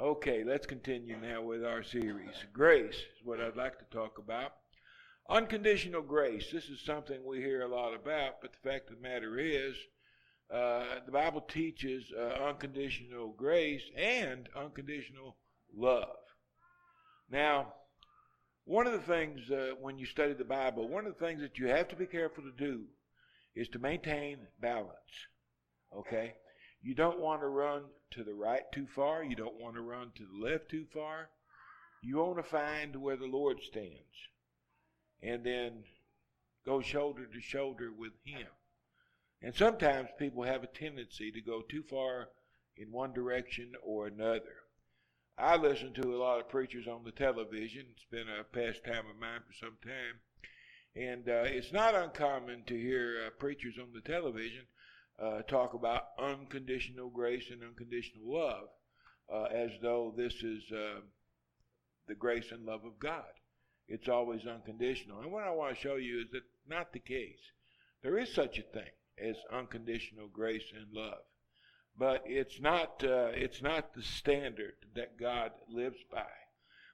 Okay, let's continue now with our series. Grace is what I'd like to talk about. Unconditional grace. This is something we hear a lot about, but the fact of the matter is, uh, the Bible teaches uh, unconditional grace and unconditional love. Now, one of the things uh, when you study the Bible, one of the things that you have to be careful to do is to maintain balance. Okay? You don't want to run to the right too far. You don't want to run to the left too far. You want to find where the Lord stands and then go shoulder to shoulder with Him. And sometimes people have a tendency to go too far in one direction or another. I listen to a lot of preachers on the television. It's been a pastime of mine for some time. And uh, it's not uncommon to hear uh, preachers on the television uh, talk about unconditional grace and unconditional love uh, as though this is uh, the grace and love of God. It's always unconditional. And what I want to show you is that not the case. There is such a thing as unconditional grace and love, but it's not uh, it's not the standard that God lives by.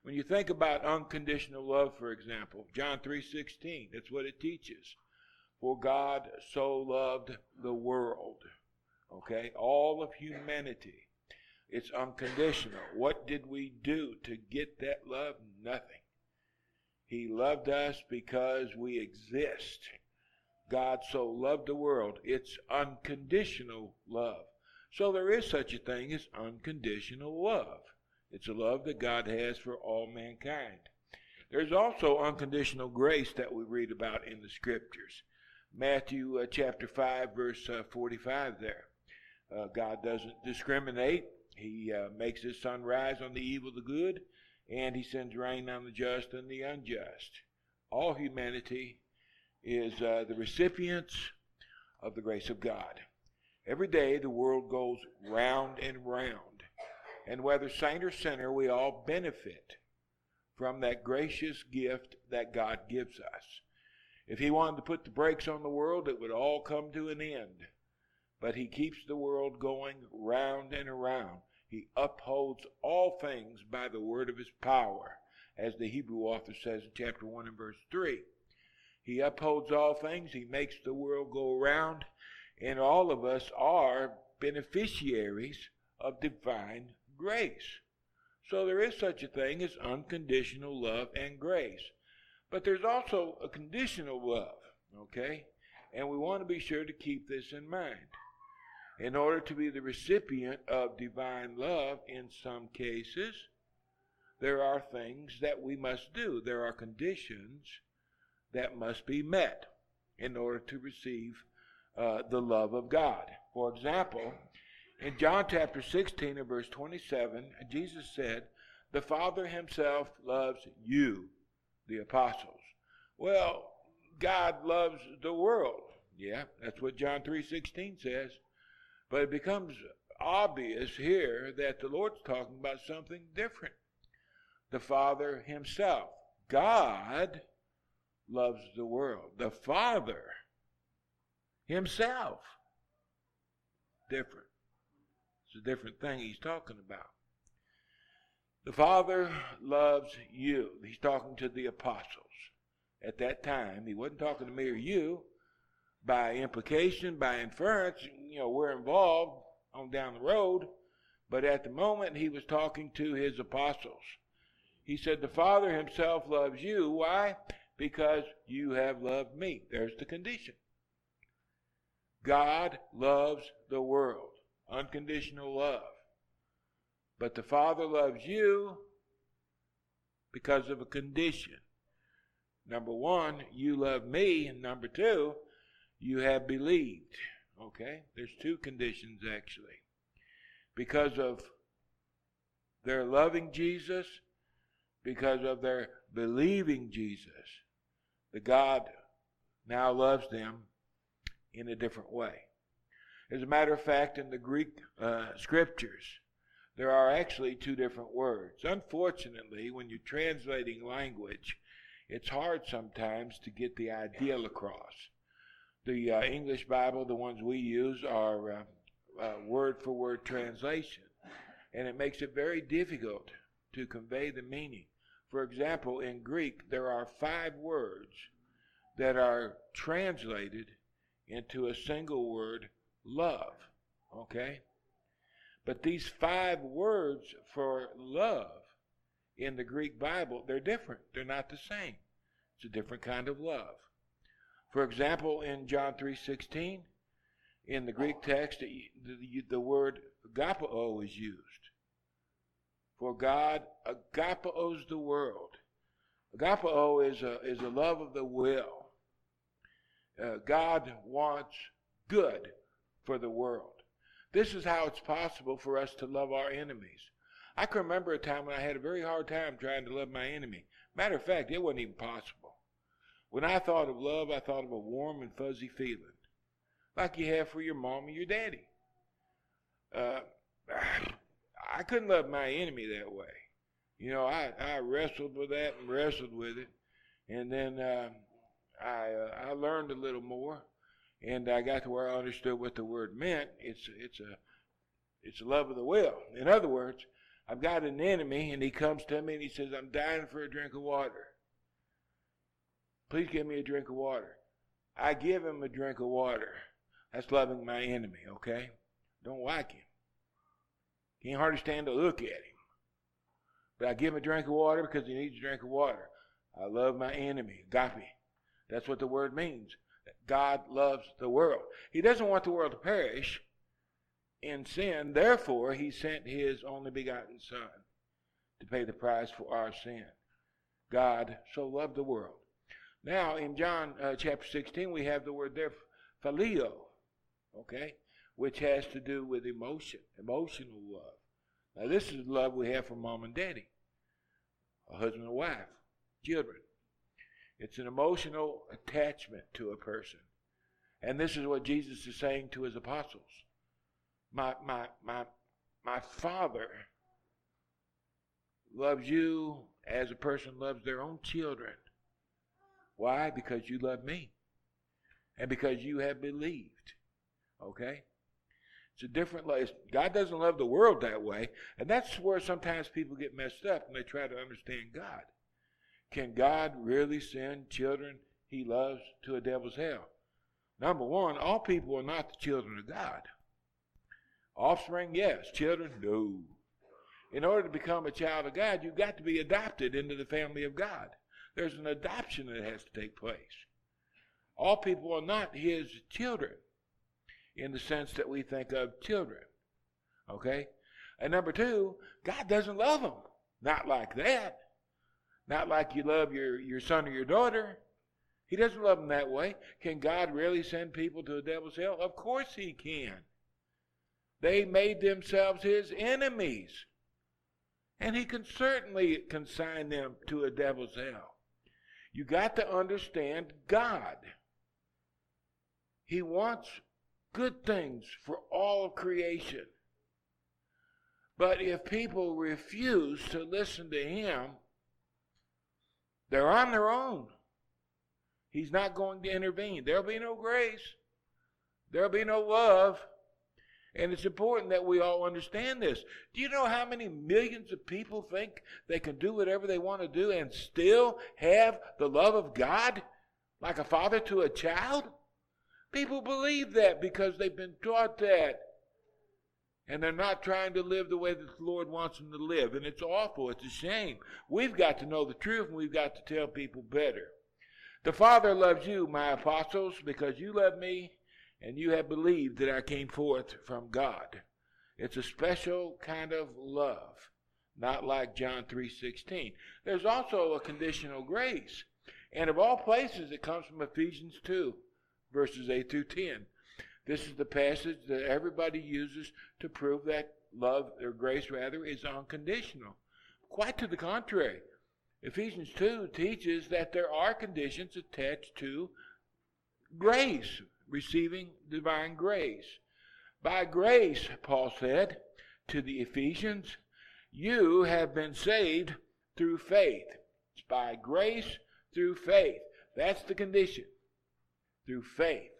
When you think about unconditional love, for example, John 3:16, that's what it teaches. For God so loved the world, okay, all of humanity. It's unconditional. What did we do to get that love? Nothing. He loved us because we exist. God so loved the world. It's unconditional love. So there is such a thing as unconditional love. It's a love that God has for all mankind. There's also unconditional grace that we read about in the scriptures. Matthew uh, chapter 5, verse uh, 45 there. Uh, God doesn't discriminate. He uh, makes his sun rise on the evil, the good, and he sends rain on the just and the unjust. All humanity is uh, the recipients of the grace of God. Every day the world goes round and round, and whether saint or sinner, we all benefit from that gracious gift that God gives us. If he wanted to put the brakes on the world, it would all come to an end. But he keeps the world going round and around. He upholds all things by the word of his power, as the Hebrew author says in chapter 1 and verse 3. He upholds all things, he makes the world go round, and all of us are beneficiaries of divine grace. So there is such a thing as unconditional love and grace. But there's also a conditional love, okay? And we want to be sure to keep this in mind. In order to be the recipient of divine love, in some cases, there are things that we must do. There are conditions that must be met in order to receive uh, the love of God. For example, in John chapter 16 and verse 27, Jesus said, The Father himself loves you the apostles. Well, God loves the world. Yeah, that's what John 3:16 says. But it becomes obvious here that the Lord's talking about something different. The Father himself, God loves the world. The Father himself different. It's a different thing he's talking about. The Father loves you. He's talking to the apostles. At that time, he wasn't talking to me or you. By implication, by inference, you know, we're involved on down the road. But at the moment, he was talking to his apostles. He said, The Father himself loves you. Why? Because you have loved me. There's the condition. God loves the world. Unconditional love. But the Father loves you because of a condition. Number one, you love me. And number two, you have believed. Okay? There's two conditions actually. Because of their loving Jesus, because of their believing Jesus, the God now loves them in a different way. As a matter of fact, in the Greek uh, scriptures, there are actually two different words. Unfortunately, when you're translating language, it's hard sometimes to get the ideal across. The uh, English Bible, the ones we use, are uh, uh, word for word translation. and it makes it very difficult to convey the meaning. For example, in Greek, there are five words that are translated into a single word, love. Okay? But these five words for love in the Greek Bible, they're different. They're not the same. It's a different kind of love. For example, in John 3:16, in the Greek text, the, the, the word agapao is used. For God agapaos the world. Agapao is a, is a love of the will. Uh, God wants good for the world. This is how it's possible for us to love our enemies. I can remember a time when I had a very hard time trying to love my enemy. Matter of fact, it wasn't even possible. When I thought of love, I thought of a warm and fuzzy feeling, like you have for your mom or your daddy. Uh, I couldn't love my enemy that way. You know, I, I wrestled with that and wrestled with it, and then uh, I uh, I learned a little more, and I got to where I understood what the word meant. It's it's a it's love of the will. In other words, I've got an enemy, and he comes to me and he says, "I'm dying for a drink of water. Please give me a drink of water." I give him a drink of water. That's loving my enemy. Okay, don't like him. Can't hardly stand to look at him. But I give him a drink of water because he needs a drink of water. I love my enemy, agape. That's what the word means. God loves the world. He doesn't want the world to perish in sin. Therefore, he sent his only begotten Son to pay the price for our sin. God so loved the world. Now, in John uh, chapter 16, we have the word there, phileo, okay, which has to do with emotion, emotional love. Now, this is love we have for mom and daddy, a husband and wife, children. It's an emotional attachment to a person. And this is what Jesus is saying to his apostles. My, my, my, my Father loves you as a person loves their own children. Why? Because you love me. And because you have believed. Okay? It's a different life. God doesn't love the world that way. And that's where sometimes people get messed up when they try to understand God. Can God really send children he loves to a devil's hell? Number one, all people are not the children of God. Offspring, yes. Children, no. In order to become a child of God, you've got to be adopted into the family of God. There's an adoption that has to take place. All people are not his children in the sense that we think of children. Okay? And number two, God doesn't love them. Not like that. Not like you love your, your son or your daughter. He doesn't love them that way. Can God really send people to the devil's hell? Of course he can. They made themselves his enemies. And he can certainly consign them to a devil's hell. You got to understand God. He wants good things for all creation. But if people refuse to listen to him, they're on their own. He's not going to intervene. There'll be no grace. There'll be no love. And it's important that we all understand this. Do you know how many millions of people think they can do whatever they want to do and still have the love of God like a father to a child? People believe that because they've been taught that. And they're not trying to live the way that the Lord wants them to live. And it's awful. It's a shame. We've got to know the truth and we've got to tell people better. The Father loves you, my apostles, because you love me and you have believed that I came forth from God. It's a special kind of love, not like John 3:16. There's also a conditional grace. And of all places it comes from Ephesians 2 verses 8 through 10. This is the passage that everybody uses to prove that love, or grace rather, is unconditional. Quite to the contrary. Ephesians 2 teaches that there are conditions attached to grace, receiving divine grace. By grace, Paul said to the Ephesians, you have been saved through faith. It's by grace through faith. That's the condition through faith.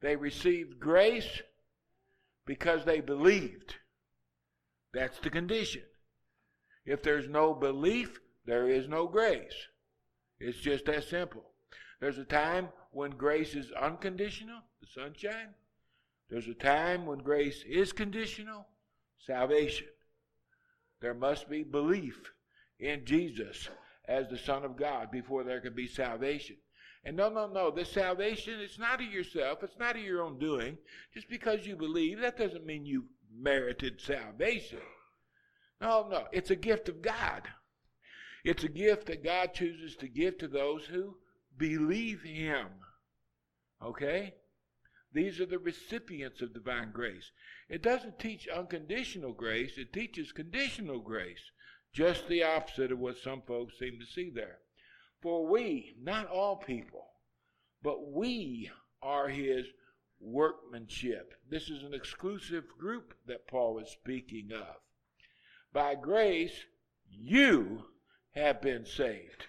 They received grace because they believed. That's the condition. If there's no belief, there is no grace. It's just that simple. There's a time when grace is unconditional, the sunshine. There's a time when grace is conditional, salvation. There must be belief in Jesus as the Son of God before there can be salvation. And no, no, no, this salvation, it's not of yourself, it's not of your own doing. Just because you believe, that doesn't mean you merited salvation. No, no, it's a gift of God. It's a gift that God chooses to give to those who believe Him. Okay? These are the recipients of divine grace. It doesn't teach unconditional grace, it teaches conditional grace. Just the opposite of what some folks seem to see there. For we, not all people, but we are his workmanship. This is an exclusive group that Paul is speaking of. By grace, you have been saved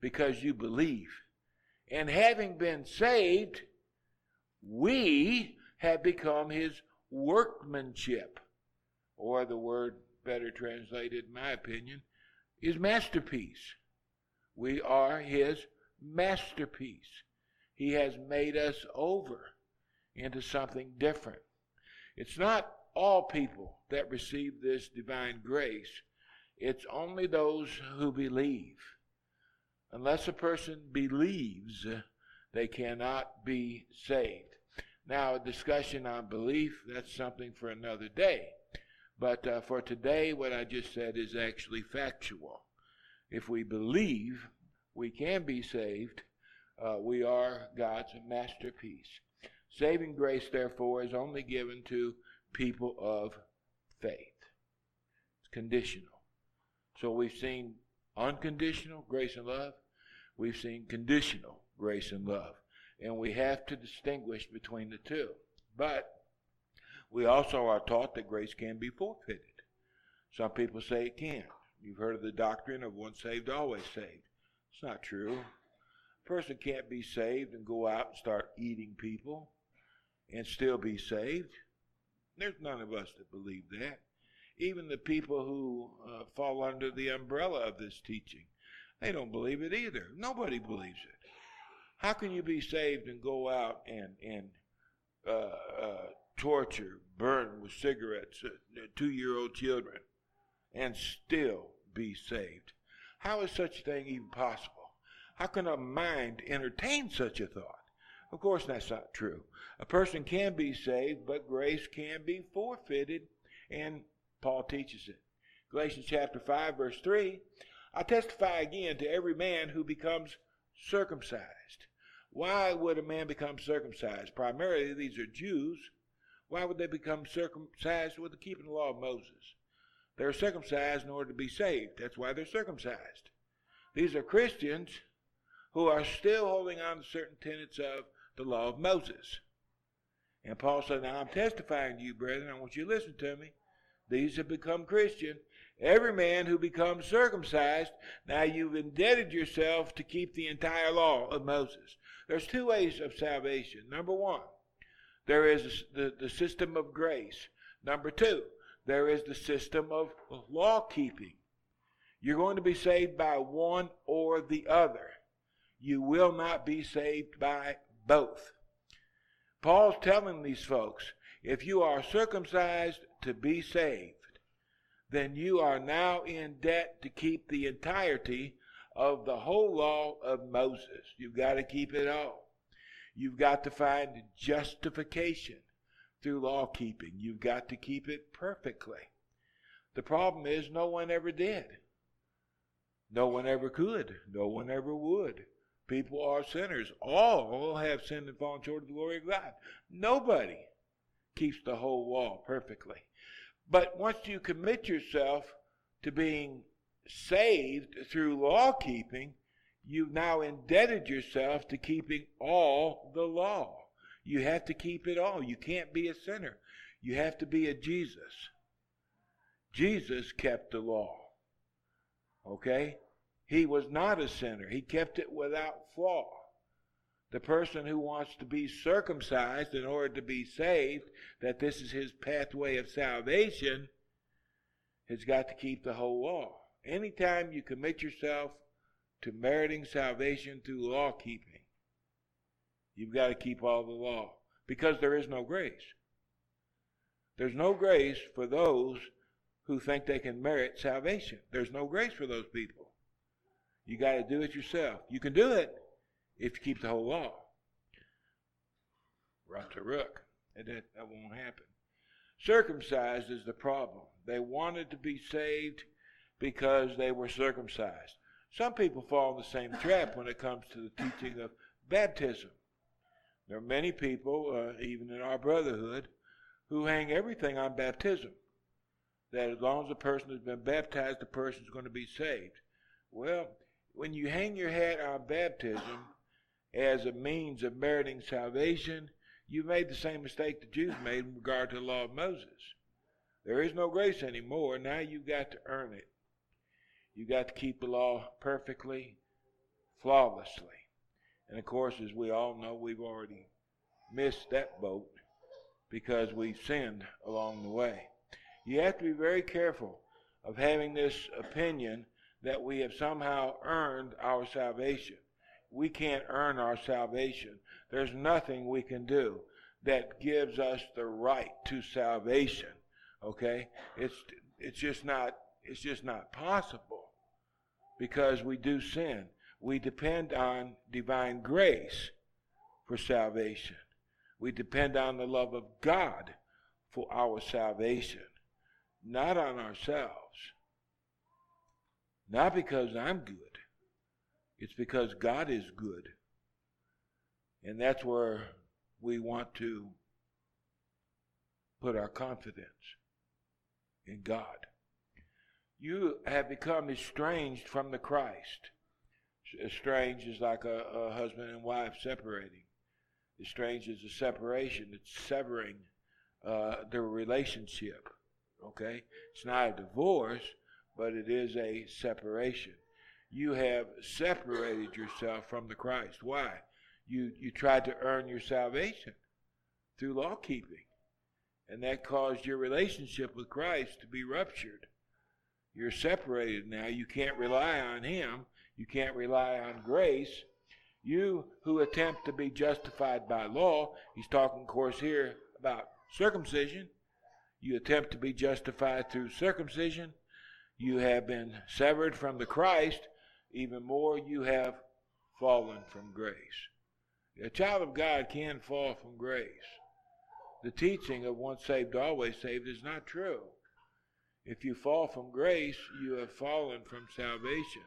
because you believe. And having been saved, we have become his workmanship, or the word better translated, in my opinion, is masterpiece. We are his masterpiece. He has made us over into something different. It's not all people that receive this divine grace, it's only those who believe. Unless a person believes, they cannot be saved. Now, a discussion on belief, that's something for another day. But uh, for today, what I just said is actually factual. If we believe we can be saved, uh, we are God's masterpiece. Saving grace, therefore, is only given to people of faith. It's conditional. So we've seen unconditional grace and love. We've seen conditional grace and love. And we have to distinguish between the two. But we also are taught that grace can be forfeited. Some people say it can. You've heard of the doctrine of once saved, always saved. It's not true. A person can't be saved and go out and start eating people and still be saved. There's none of us that believe that. Even the people who uh, fall under the umbrella of this teaching, they don't believe it either. Nobody believes it. How can you be saved and go out and and uh, uh, torture, burn with cigarettes uh, two-year-old children, and still be saved? How is such a thing even possible? How can a mind entertain such a thought? Of course, that's not true. A person can be saved, but grace can be forfeited, and Paul teaches it. Galatians chapter 5, verse 3 I testify again to every man who becomes circumcised. Why would a man become circumcised? Primarily, these are Jews. Why would they become circumcised? With the keeping the law of Moses. They're circumcised in order to be saved. That's why they're circumcised. These are Christians who are still holding on to certain tenets of the law of Moses. And Paul said, Now I'm testifying to you, brethren. I want you to listen to me. These have become Christian. Every man who becomes circumcised, now you've indebted yourself to keep the entire law of Moses. There's two ways of salvation. Number one, there is the, the system of grace. Number two, there is the system of law keeping. You're going to be saved by one or the other. You will not be saved by both. Paul's telling these folks if you are circumcised to be saved, then you are now in debt to keep the entirety of the whole law of Moses. You've got to keep it all. You've got to find justification through law keeping. You've got to keep it perfectly. The problem is, no one ever did. No one ever could. No one ever would. People are sinners. All have sinned and fallen short of the glory of God. Nobody keeps the whole law perfectly. But once you commit yourself to being saved through law keeping, you've now indebted yourself to keeping all the law. You have to keep it all. You can't be a sinner. You have to be a Jesus. Jesus kept the law. Okay? He was not a sinner. He kept it without flaw. The person who wants to be circumcised in order to be saved, that this is his pathway of salvation, has got to keep the whole law. Anytime you commit yourself to meriting salvation through law keeping, you've got to keep all the law because there is no grace. There's no grace for those who think they can merit salvation. There's no grace for those people. You got to do it yourself. You can do it if you keep the whole law. Rock to rook. And that, that won't happen. Circumcised is the problem. They wanted to be saved because they were circumcised. Some people fall in the same trap when it comes to the teaching of baptism. There are many people, uh, even in our brotherhood, who hang everything on baptism. That as long as a person has been baptized, the person is going to be saved. Well, when you hang your hat on baptism as a means of meriting salvation, you've made the same mistake the Jews made in regard to the law of Moses. There is no grace anymore. Now you've got to earn it. You've got to keep the law perfectly, flawlessly. And of course, as we all know, we've already missed that boat because we've sinned along the way. You have to be very careful of having this opinion that we have somehow earned our salvation. We can't earn our salvation. There's nothing we can do that gives us the right to salvation. Okay? It's it's just not it's just not possible because we do sin. We depend on divine grace for salvation. We depend on the love of God for our salvation, not on ourselves. Not because I'm good. It's because God is good. And that's where we want to put our confidence in God. You have become estranged from the Christ. Estranged is like a, a husband and wife separating. Estranged is a separation. It's severing uh, the relationship. Okay? It's not a divorce, but it is a separation. You have separated yourself from the Christ. Why? you, you tried to earn your salvation through law keeping. And that caused your relationship with Christ to be ruptured. You're separated now. You can't rely on Him. You can't rely on grace. You who attempt to be justified by law, he's talking, of course, here about circumcision. You attempt to be justified through circumcision. You have been severed from the Christ. Even more, you have fallen from grace. A child of God can fall from grace. The teaching of once saved, always saved is not true. If you fall from grace, you have fallen from salvation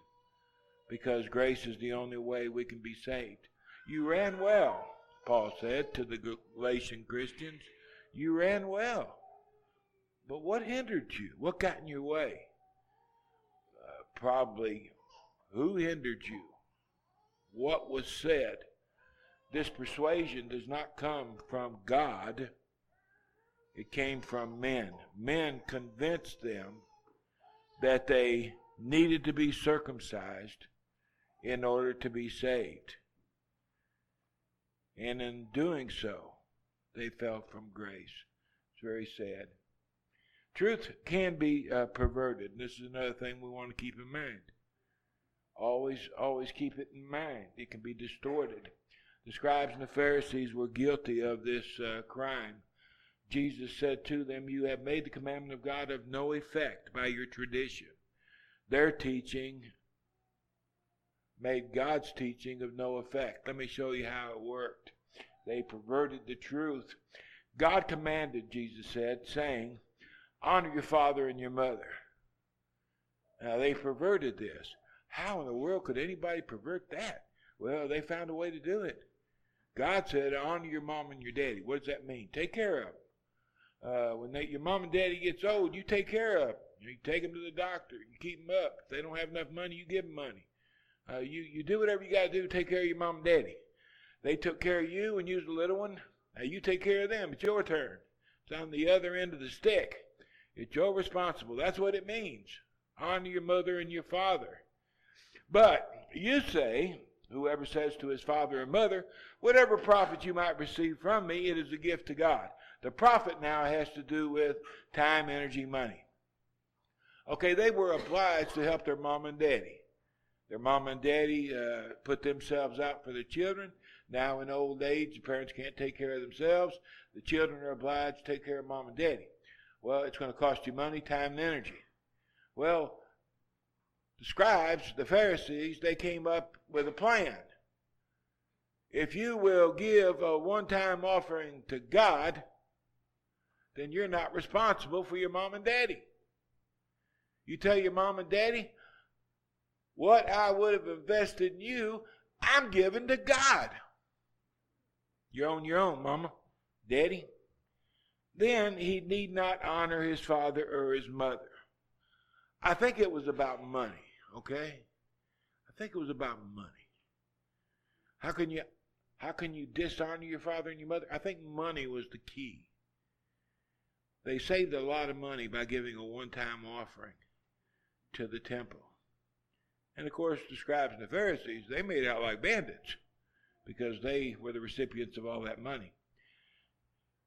because grace is the only way we can be saved. You ran well, Paul said to the Galatian Christians. You ran well. But what hindered you? What got in your way? Uh, probably who hindered you? What was said? This persuasion does not come from God, it came from men. Men convinced them that they needed to be circumcised in order to be saved. And in doing so, they fell from grace. It's very sad. Truth can be uh, perverted. This is another thing we want to keep in mind. Always, always keep it in mind. It can be distorted. The scribes and the Pharisees were guilty of this uh, crime. Jesus said to them, You have made the commandment of God of no effect by your tradition. Their teaching made God's teaching of no effect. Let me show you how it worked. They perverted the truth. God commanded, Jesus said, saying, Honor your father and your mother. Now they perverted this. How in the world could anybody pervert that? Well, they found a way to do it. God said, honor your mom and your daddy. What does that mean? Take care of them. Uh, when they, your mom and daddy gets old, you take care of them. You take them to the doctor. You keep them up. If they don't have enough money, you give them money. Uh, you, you do whatever you got to do to take care of your mom and daddy. They took care of you when you was a little one. Now you take care of them. It's your turn. It's on the other end of the stick. It's your responsible. That's what it means. Honor your mother and your father. But you say, whoever says to his father or mother, Whatever profit you might receive from me, it is a gift to God. The profit now has to do with time, energy, money. Okay, they were obliged to help their mom and daddy. Their mom and daddy uh, put themselves out for their children. Now, in old age, the parents can't take care of themselves. The children are obliged to take care of mom and daddy. Well, it's going to cost you money, time, and energy. Well, the scribes, the Pharisees, they came up with a plan. If you will give a one time offering to God, then you're not responsible for your mom and daddy. You tell your mom and daddy, what I would have invested in you, I'm giving to God. You're on your own, mama, daddy. Then he need not honor his father or his mother. I think it was about money, okay? I think it was about money. How can you how can you dishonor your father and your mother? I think money was the key. They saved a lot of money by giving a one-time offering to the temple. And of course, the scribes and the Pharisees, they made out like bandits because they were the recipients of all that money.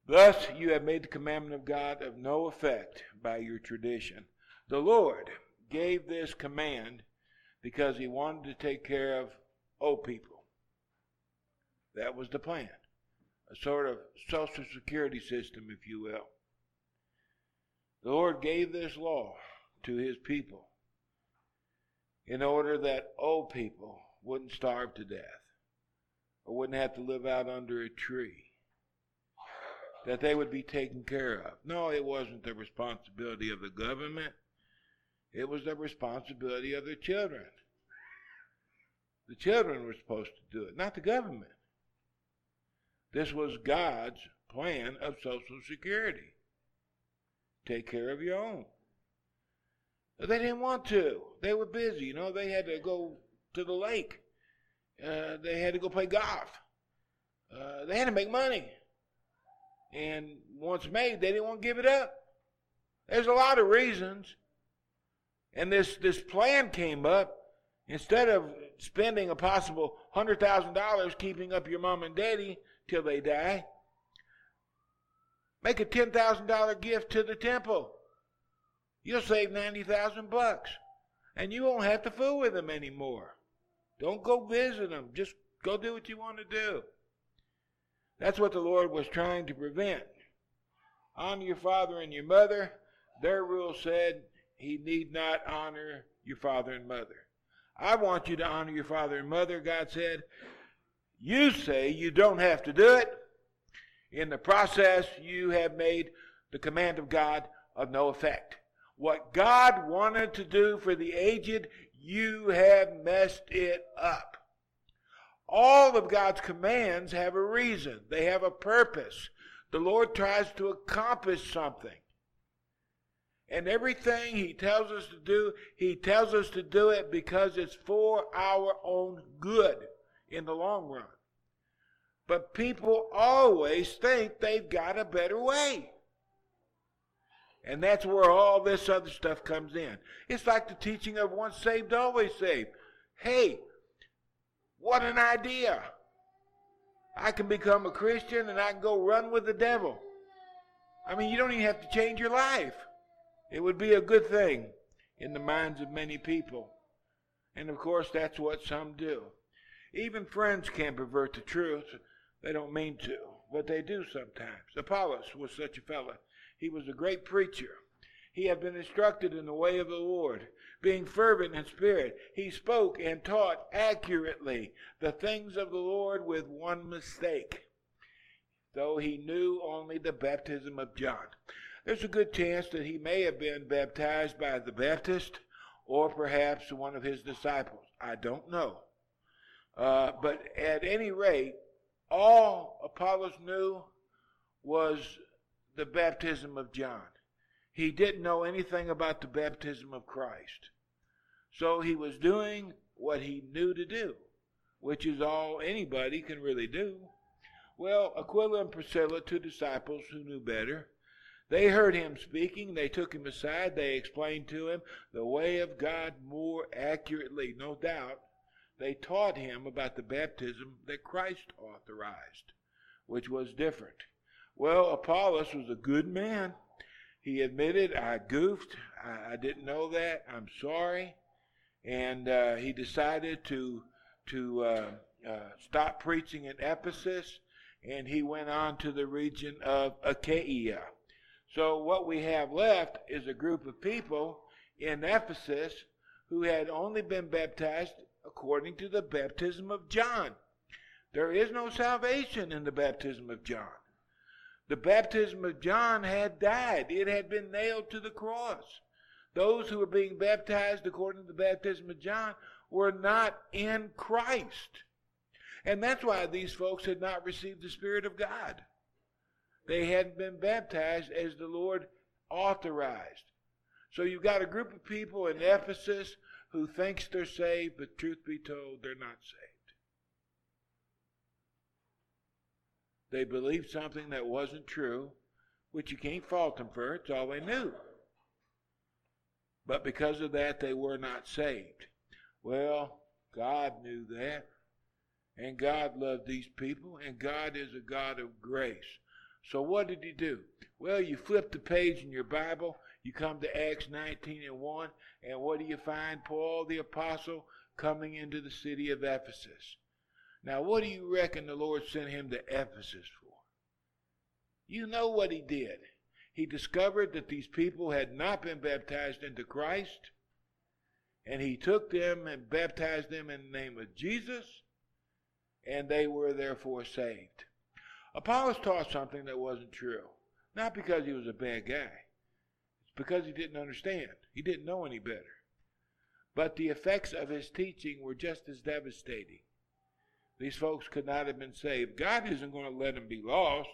Thus, you have made the commandment of God of no effect by your tradition. The Lord gave this command because he wanted to take care of old people. That was the plan. A sort of social security system, if you will. The Lord gave this law to his people in order that old people wouldn't starve to death or wouldn't have to live out under a tree. That they would be taken care of. No, it wasn't the responsibility of the government. It was the responsibility of the children. The children were supposed to do it, not the government. This was God's plan of Social Security. Take care of your own. They didn't want to. They were busy. You know, they had to go to the lake. Uh, they had to go play golf. Uh, they had to make money. And once made, they didn't want to give it up. There's a lot of reasons. And this, this plan came up. Instead of spending a possible $100,000 keeping up your mom and daddy till they die, make a $10,000 gift to the temple. You'll save 90,000 bucks. And you won't have to fool with them anymore. Don't go visit them. Just go do what you want to do. That's what the Lord was trying to prevent. Honor your father and your mother. Their rule said he need not honor your father and mother. I want you to honor your father and mother, God said. You say you don't have to do it. In the process, you have made the command of God of no effect. What God wanted to do for the aged, you have messed it up. All of God's commands have a reason, they have a purpose. The Lord tries to accomplish something. And everything He tells us to do, He tells us to do it because it's for our own good in the long run. But people always think they've got a better way. And that's where all this other stuff comes in. It's like the teaching of once saved, always saved. Hey, what an idea. I can become a Christian and I can go run with the devil. I mean, you don't even have to change your life. It would be a good thing in the minds of many people. And of course, that's what some do. Even friends can pervert the truth. They don't mean to, but they do sometimes. Apollos was such a fellow. He was a great preacher. He had been instructed in the way of the Lord. Being fervent in spirit, he spoke and taught accurately the things of the Lord with one mistake, though he knew only the baptism of John. There's a good chance that he may have been baptized by the Baptist or perhaps one of his disciples. I don't know. Uh, but at any rate, all Apollos knew was the baptism of John. He didn't know anything about the baptism of Christ. So he was doing what he knew to do, which is all anybody can really do. Well, Aquila and Priscilla, two disciples who knew better, they heard him speaking. They took him aside. They explained to him the way of God more accurately, no doubt. They taught him about the baptism that Christ authorized, which was different. Well, Apollos was a good man. He admitted, I goofed, I, I didn't know that. I'm sorry. And uh, he decided to to uh, uh, stop preaching in Ephesus, and he went on to the region of Achaia. So what we have left is a group of people in Ephesus who had only been baptized according to the baptism of John. There is no salvation in the baptism of John. The baptism of John had died, it had been nailed to the cross. Those who were being baptized according to the baptism of John were not in Christ. And that's why these folks had not received the Spirit of God. They hadn't been baptized as the Lord authorized. So you've got a group of people in Ephesus who thinks they're saved, but truth be told, they're not saved. They believed something that wasn't true, which you can't fault them for. It's all they knew. But because of that, they were not saved. Well, God knew that. And God loved these people, and God is a God of grace. So what did he do? Well, you flip the page in your Bible, you come to Acts 19 and 1, and what do you find? Paul the apostle coming into the city of Ephesus. Now, what do you reckon the Lord sent him to Ephesus for? You know what he did. He discovered that these people had not been baptized into Christ, and he took them and baptized them in the name of Jesus, and they were therefore saved. Apollos taught something that wasn't true. Not because he was a bad guy. It's because he didn't understand. He didn't know any better. But the effects of his teaching were just as devastating. These folks could not have been saved. God isn't going to let them be lost.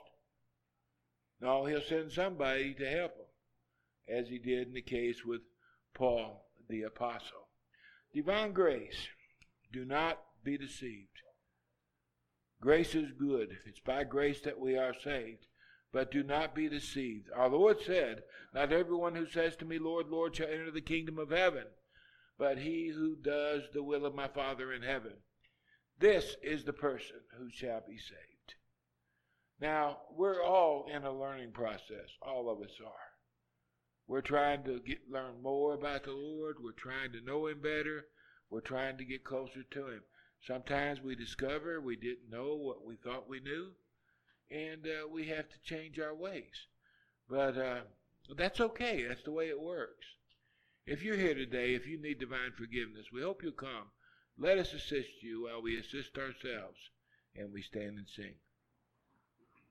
No, he'll send somebody to help them, as he did in the case with Paul the apostle. Divine grace. Do not be deceived. Grace is good. It's by grace that we are saved. But do not be deceived. Our Lord said, Not everyone who says to me, Lord, Lord, shall enter the kingdom of heaven, but he who does the will of my Father in heaven. This is the person who shall be saved. Now, we're all in a learning process. All of us are. We're trying to get learn more about the Lord. We're trying to know Him better. We're trying to get closer to Him. Sometimes we discover we didn't know what we thought we knew, and uh, we have to change our ways. But uh, that's okay. That's the way it works. If you're here today, if you need divine forgiveness, we hope you'll come. Let us assist you while we assist ourselves and we stand and sing.